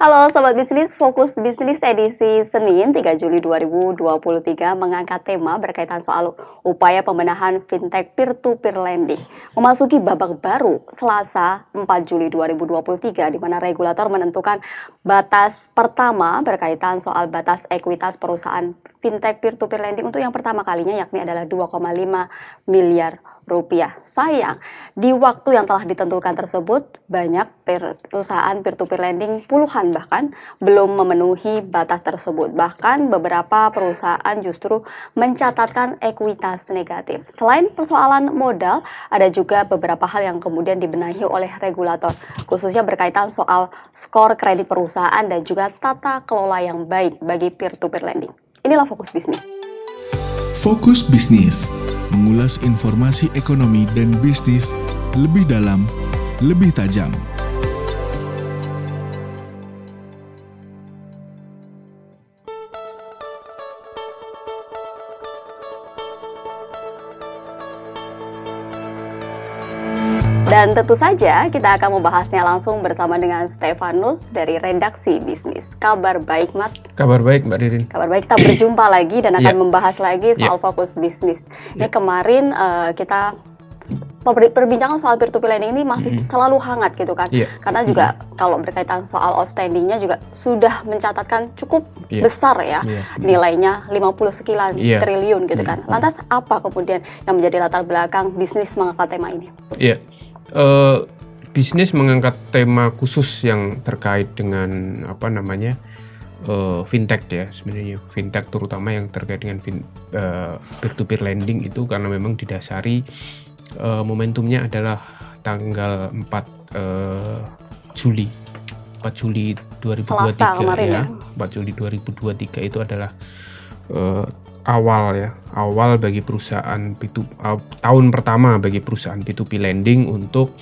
Halo Sobat Bisnis, Fokus Bisnis edisi Senin 3 Juli 2023 mengangkat tema berkaitan soal upaya pembenahan fintech peer-to-peer lending. Memasuki babak baru Selasa 4 Juli 2023 di mana regulator menentukan batas pertama berkaitan soal batas ekuitas perusahaan fintech peer-to-peer lending untuk yang pertama kalinya yakni adalah 2,5 miliar rupiah. Sayang, di waktu yang telah ditentukan tersebut, banyak perusahaan peer-to-peer lending puluhan bahkan belum memenuhi batas tersebut. Bahkan beberapa perusahaan justru mencatatkan ekuitas negatif. Selain persoalan modal, ada juga beberapa hal yang kemudian dibenahi oleh regulator, khususnya berkaitan soal skor kredit perusahaan dan juga tata kelola yang baik bagi peer-to-peer lending. Inilah fokus bisnis. Fokus bisnis mengulas informasi ekonomi dan bisnis lebih dalam, lebih tajam. Dan tentu saja kita akan membahasnya langsung bersama dengan Stefanus dari Redaksi Bisnis. Kabar baik Mas? Kabar baik Mbak Ririn. Kabar baik, kita berjumpa lagi dan akan yeah. membahas lagi soal yeah. fokus bisnis. Ini yeah. kemarin uh, kita perbincangan soal peer to peer lending ini masih mm -hmm. selalu hangat gitu kan. Yeah. Karena juga mm -hmm. kalau berkaitan soal outstandingnya juga sudah mencatatkan cukup yeah. besar ya yeah. nilainya 50 sekian yeah. triliun gitu kan. Lantas apa kemudian yang menjadi latar belakang bisnis mengangkat tema ini? Iya. Yeah uh, bisnis mengangkat tema khusus yang terkait dengan apa namanya uh, fintech ya sebenarnya. Fintech terutama yang terkait dengan fin, uh, peer-to-peer lending itu karena memang didasari uh, momentumnya adalah tanggal 4 uh, Juli. 4 Juli 2023 Selasa ya, ya? 4 Juli 2023 itu adalah uh, awal ya awal bagi perusahaan P2, uh, tahun pertama bagi perusahaan P2P lending untuk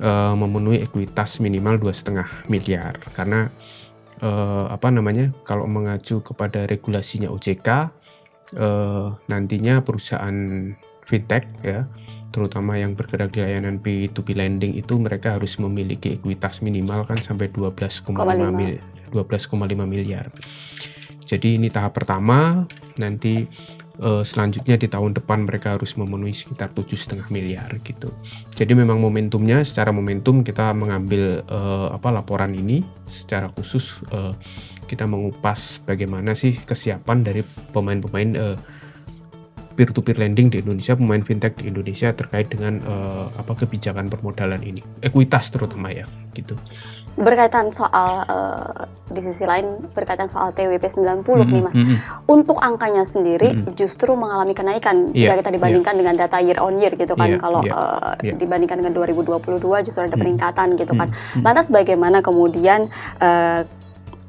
uh, memenuhi ekuitas minimal dua setengah miliar karena uh, apa namanya kalau mengacu kepada regulasinya OJK uh, nantinya perusahaan fintech ya terutama yang bergerak di layanan P2P lending itu mereka harus memiliki ekuitas minimal kan sampai 12,5 miliar 12,5 miliar. Jadi ini tahap pertama, nanti uh, selanjutnya di tahun depan mereka harus memenuhi sekitar tujuh setengah miliar gitu. Jadi memang momentumnya secara momentum kita mengambil uh, apa laporan ini secara khusus uh, kita mengupas bagaimana sih kesiapan dari pemain-pemain uh, peer-to-peer lending di Indonesia, pemain fintech di Indonesia terkait dengan uh, apa kebijakan permodalan ini, ekuitas terutama ya, gitu berkaitan soal uh, di sisi lain berkaitan soal TWP 90 mm -hmm. nih Mas. Mm -hmm. Untuk angkanya sendiri mm -hmm. justru mengalami kenaikan yeah, jika kita dibandingkan yeah. dengan data year on year gitu kan. Yeah, Kalau yeah, uh, yeah. dibandingkan dengan 2022 justru ada peningkatan mm -hmm. gitu kan. Mm -hmm. Lantas bagaimana kemudian uh,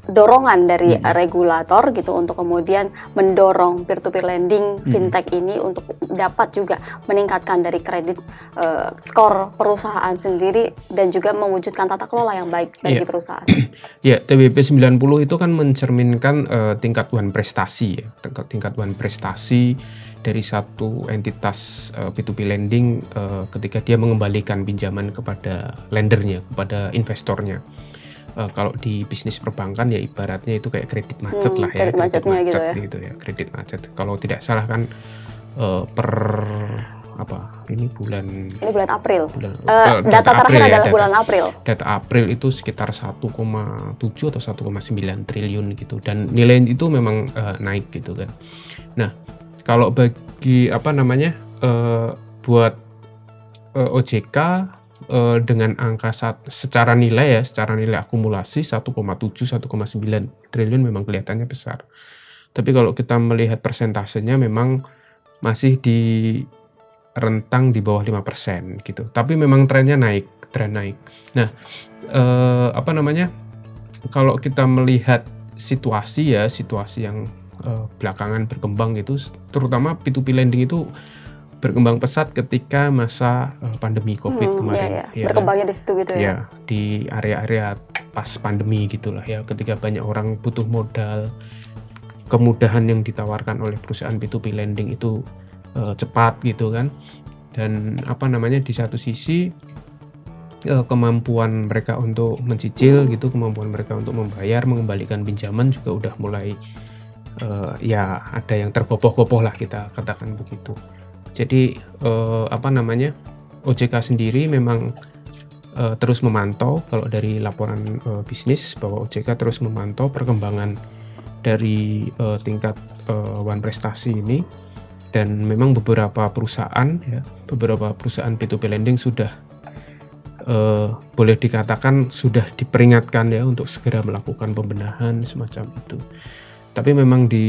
dorongan dari hmm. regulator gitu untuk kemudian mendorong peer to peer lending hmm. fintech ini untuk dapat juga meningkatkan dari kredit uh, skor perusahaan sendiri dan juga mewujudkan tata kelola yang baik bagi yeah. perusahaan. Ya, yeah, TBP 90 itu kan mencerminkan uh, tingkat tuan prestasi ya, tingkat tuan prestasi dari satu entitas uh, P2P lending uh, ketika dia mengembalikan pinjaman kepada lendernya, kepada investornya uh, kalau di bisnis perbankan ya ibaratnya itu kayak kredit macet hmm, lah ya kredit macetnya macet gitu, ya. gitu ya kredit macet. Kalau tidak salah kan uh, per apa ini bulan ini bulan April. Bulan, uh, data, data terakhir ya, adalah data, bulan April. Data April itu sekitar 1,7 atau 1,9 triliun gitu. Dan nilai itu memang uh, naik gitu kan. Nah kalau bagi apa namanya uh, buat uh, OJK uh, dengan angka sat, secara nilai ya, secara nilai akumulasi 1,7 1,9 triliun memang kelihatannya besar. Tapi kalau kita melihat persentasenya memang masih di rentang di bawah 5% gitu. Tapi memang trennya naik, tren naik. Nah, eh, apa namanya? Kalau kita melihat situasi ya, situasi yang eh, belakangan berkembang itu terutama P2P lending itu berkembang pesat ketika masa uh, pandemi COVID hmm, kemarin. Iya, iya. Ya, Berkembangnya di situ gitu ya. Ya, di area-area pas pandemi gitulah ya, ketika banyak orang butuh modal, kemudahan yang ditawarkan oleh perusahaan P2P lending itu uh, cepat gitu kan. Dan apa namanya di satu sisi eh, kemampuan mereka untuk mencicil gitu, kemampuan mereka untuk membayar, mengembalikan pinjaman juga udah mulai eh, ya ada yang tergopoh-gopoh lah kita katakan begitu. Jadi eh, apa namanya OJK sendiri memang eh, terus memantau kalau dari laporan eh, bisnis bahwa OJK terus memantau perkembangan dari eh, tingkat eh, one prestasi ini dan memang beberapa perusahaan ya beberapa perusahaan P2P lending sudah eh, boleh dikatakan sudah diperingatkan ya untuk segera melakukan pembenahan semacam itu. Tapi memang di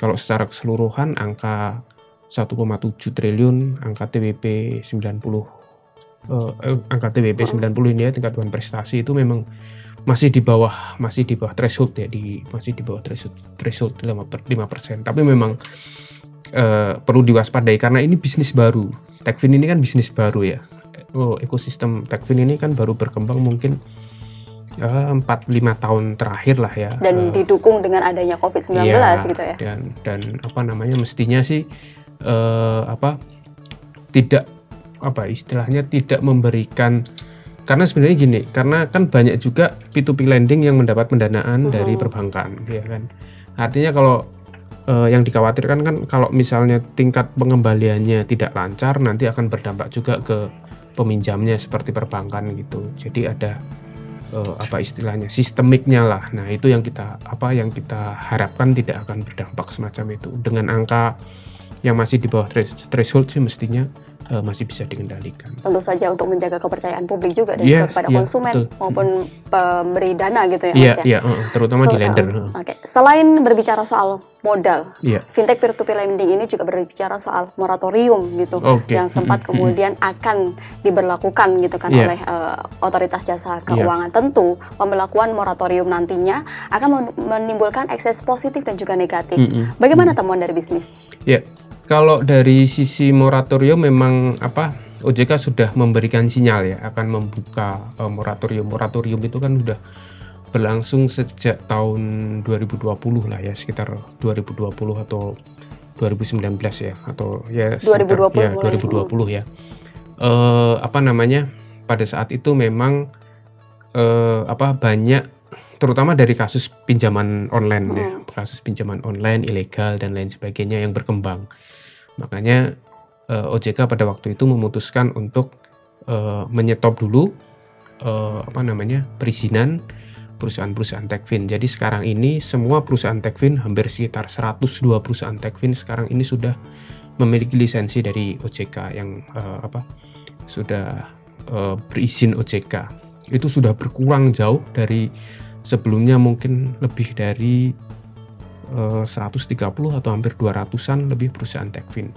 kalau secara keseluruhan angka 1,7 triliun, angka TWP 90 eh, eh, angka TWP 90 ini ya tingkat one prestasi itu memang masih di bawah masih di bawah threshold ya di masih di bawah threshold threshold 5 Tapi memang eh, perlu diwaspadai karena ini bisnis baru. Techfin ini kan bisnis baru ya. Oh, ekosistem Techfin ini kan baru berkembang mungkin empat lima tahun terakhir lah ya. Dan Eh, didukung dengan adanya COVID-19 Iya, gitu ya. dan dan apa namanya mestinya sih eh, apa tidak apa istilahnya tidak memberikan karena sebenarnya gini karena kan banyak juga P2P lending yang mendapat pendanaan dari perbankan ya kan artinya kalau eh, yang dikhawatirkan kan kalau misalnya tingkat pengembaliannya tidak lancar nanti akan berdampak juga ke peminjamnya seperti perbankan gitu jadi ada eh, apa istilahnya sistemiknya lah. Nah itu yang kita apa yang kita harapkan tidak akan berdampak semacam itu. Dengan angka yang masih di bawah thres- threshold sih mestinya eh, masih bisa dikendalikan. Tentu saja untuk menjaga kepercayaan publik juga dan Iya, juga kepada iya, konsumen betul. maupun pemberi dana gitu ya Iya Mas ya. iya eh, terutama di So- lender. um, eh. Oke, selain berbicara soal modal, Iya. fintech peer-to-peer lending ini juga berbicara soal moratorium gitu, Oke. yang sempat Mm, mm, kemudian akan diberlakukan gitu kan Iya. oleh eh, otoritas jasa keuangan. Tentu pemberlakuan moratorium nantinya akan men- menimbulkan ekses positif dan juga negatif. mm, mm. Bagaimana temuan dari bisnis? Kalau dari sisi moratorium memang apa OJK sudah memberikan sinyal ya akan membuka eh, moratorium. Moratorium itu kan sudah berlangsung sejak tahun 2020 lah ya sekitar 2020 atau 2019 ya atau ya sekitar- 2020 ya mulai. 2020 ya. Eh, apa namanya pada saat itu memang eh, apa banyak terutama dari kasus pinjaman online ya Hmm. kasus pinjaman online ilegal dan lain sebagainya yang berkembang makanya eh, OJK pada waktu itu memutuskan untuk eh, menyetop dulu eh, apa namanya perizinan perusahaan-perusahaan Techfin. Jadi sekarang ini semua perusahaan Techfin hampir sekitar 102 perusahaan Techfin sekarang ini sudah memiliki lisensi dari OJK yang eh, apa sudah eh, berizin OJK. Itu sudah berkurang jauh dari sebelumnya mungkin lebih dari eh, 130 atau hampir 200-an lebih perusahaan Techfin.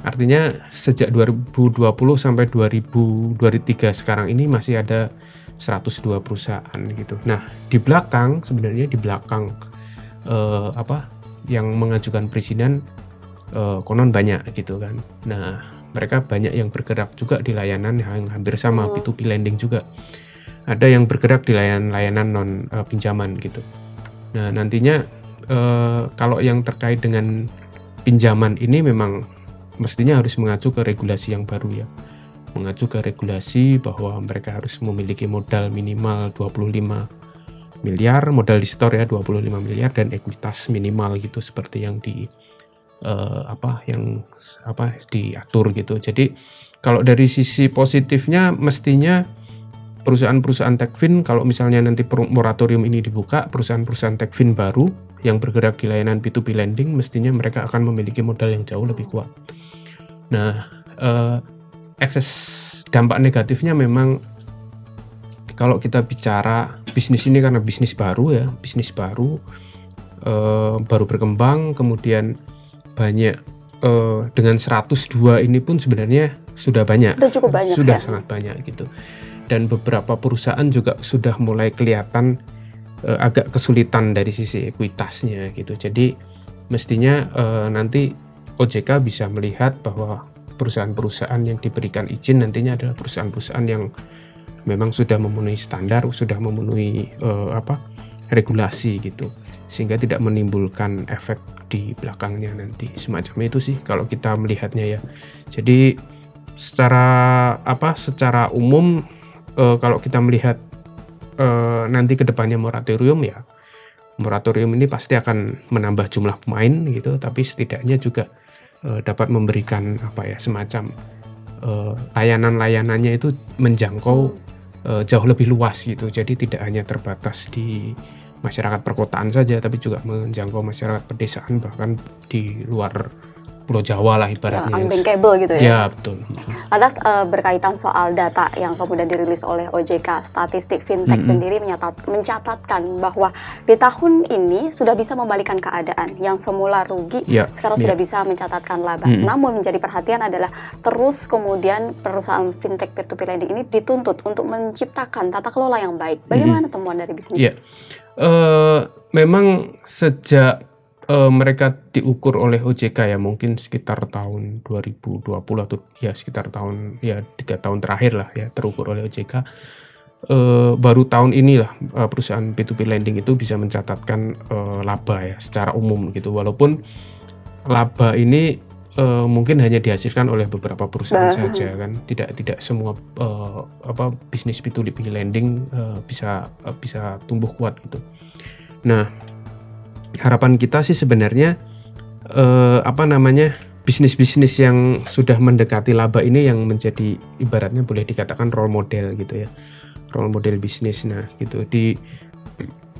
Artinya sejak 2020 sampai 2023 sekarang ini masih ada 102 perusahaan gitu. Nah, di belakang sebenarnya di belakang eh, apa yang mengajukan perizinan eh, konon banyak gitu kan. Nah, mereka banyak yang bergerak juga di layanan yang hampir sama Hmm. P2P lending juga. Ada yang bergerak di layanan-layanan non eh, pinjaman gitu. Nah, nantinya eh, kalau yang terkait dengan pinjaman ini memang mestinya harus mengacu ke regulasi yang baru ya mengacu ke regulasi bahwa mereka harus memiliki modal minimal 25 miliar, modal di store ya 25 miliar dan ekuitas minimal gitu seperti yang di eh, apa yang apa diatur gitu. Jadi kalau dari sisi positifnya mestinya perusahaan-perusahaan Techfin kalau misalnya nanti moratorium ini dibuka, perusahaan-perusahaan Techfin baru yang bergerak di layanan P2P lending mestinya mereka akan memiliki modal yang jauh lebih kuat. Nah, eh, ekses dampak negatifnya memang kalau kita bicara bisnis ini karena bisnis baru ya, bisnis baru eh, baru berkembang, kemudian banyak eh, dengan 102 ini pun sebenarnya sudah banyak, Sudah cukup banyak sudah ya. sangat banyak gitu. Dan beberapa perusahaan juga sudah mulai kelihatan eh, agak kesulitan dari sisi ekuitasnya gitu. Jadi mestinya eh, nanti OJK bisa melihat bahwa perusahaan-perusahaan yang diberikan izin nantinya adalah perusahaan-perusahaan yang memang sudah memenuhi standar, sudah memenuhi eh, apa regulasi gitu, sehingga tidak menimbulkan efek di belakangnya nanti semacam itu sih kalau kita melihatnya ya. Jadi secara apa? Secara umum uh, kalau kita melihat uh, nanti ke depannya moratorium ya. Moratorium ini pasti akan menambah jumlah pemain gitu tapi setidaknya juga uh, dapat memberikan apa ya semacam uh, layanan-layanannya itu menjangkau uh, jauh lebih luas gitu. Jadi tidak hanya terbatas di masyarakat perkotaan saja tapi juga menjangkau masyarakat pedesaan bahkan di luar Pulau Jawa lah ibaratnya. Ya, unbankable gitu ya. Ya betul. Lantas uh, berkaitan soal data yang kemudian dirilis oleh OJK, statistik fintech mm -hmm. sendiri menyatat, mencatatkan bahwa di tahun ini sudah bisa membalikan keadaan yang semula rugi, ya, sekarang ya. sudah bisa mencatatkan laba. Mm -hmm. Namun menjadi perhatian adalah terus kemudian perusahaan fintech peer-to-peer lending ini dituntut untuk menciptakan tata kelola yang baik. Bagaimana mm -hmm. temuan dari bisnis? Ya. Uh, memang sejak uh, mereka diukur oleh OJK ya mungkin sekitar tahun 2020 atau ya sekitar tahun ya tiga tahun terakhir lah ya terukur oleh OJK uh, eh, baru tahun ini lah uh, perusahaan P2P lending itu bisa mencatatkan uh, laba ya secara umum gitu. Walaupun laba ini uh, mungkin hanya dihasilkan oleh beberapa perusahaan bah. saja kan. Tidak tidak semua uh, apa bisnis P2P lending uh, bisa uh, bisa tumbuh kuat gitu. Nah harapan kita sih sebenarnya eh, apa namanya bisnis-bisnis yang sudah mendekati laba ini yang menjadi ibaratnya boleh dikatakan role model gitu ya. Role model bisnis nah gitu. Di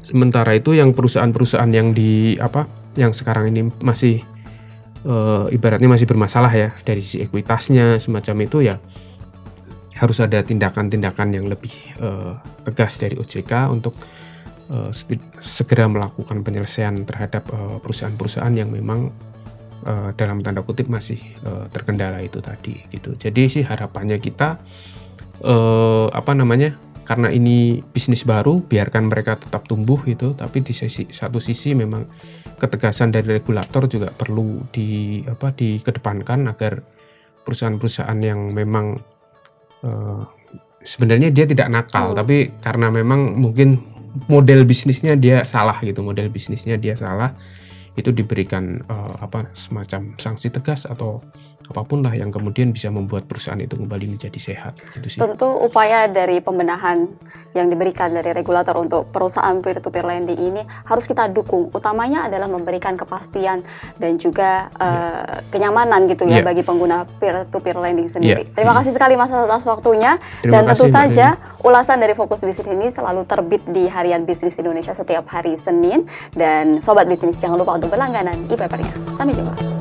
sementara itu yang perusahaan-perusahaan yang di apa yang sekarang ini masih uh, ibaratnya masih bermasalah ya dari sisi ekuitasnya semacam itu ya harus ada tindakan-tindakan yang lebih uh, tegas dari OJK untuk uh, segera melakukan penyelesaian terhadap eh, perusahaan-perusahaan yang memang uh, dalam tanda kutip masih uh, terkendala itu tadi gitu. Jadi sih harapannya kita uh, apa namanya karena ini bisnis baru biarkan mereka tetap tumbuh gitu tapi di sisi satu sisi memang ketegasan dari regulator juga perlu di apa dikedepankan agar perusahaan-perusahaan yang memang uh, sebenarnya dia tidak nakal oh. tapi karena memang mungkin model bisnisnya dia salah gitu model bisnisnya dia salah itu diberikan uh, apa semacam sanksi tegas atau apa pun lah yang kemudian bisa membuat perusahaan itu kembali menjadi sehat. Gitu sih. Tentu upaya dari pembenahan yang diberikan dari regulator untuk perusahaan peer-to-peer lending ini harus kita dukung. Utamanya adalah memberikan kepastian dan juga uh, yeah. kenyamanan gitu ya yeah. bagi pengguna peer-to-peer lending sendiri. Yeah. Terima kasih sekali Mas atas waktunya Terima dan tentu saja ulasan dari Fokus Bisnis ini selalu terbit di Harian Bisnis Indonesia setiap hari Senin dan sobat bisnis jangan lupa untuk berlangganan e-papernya. Sampai jumpa.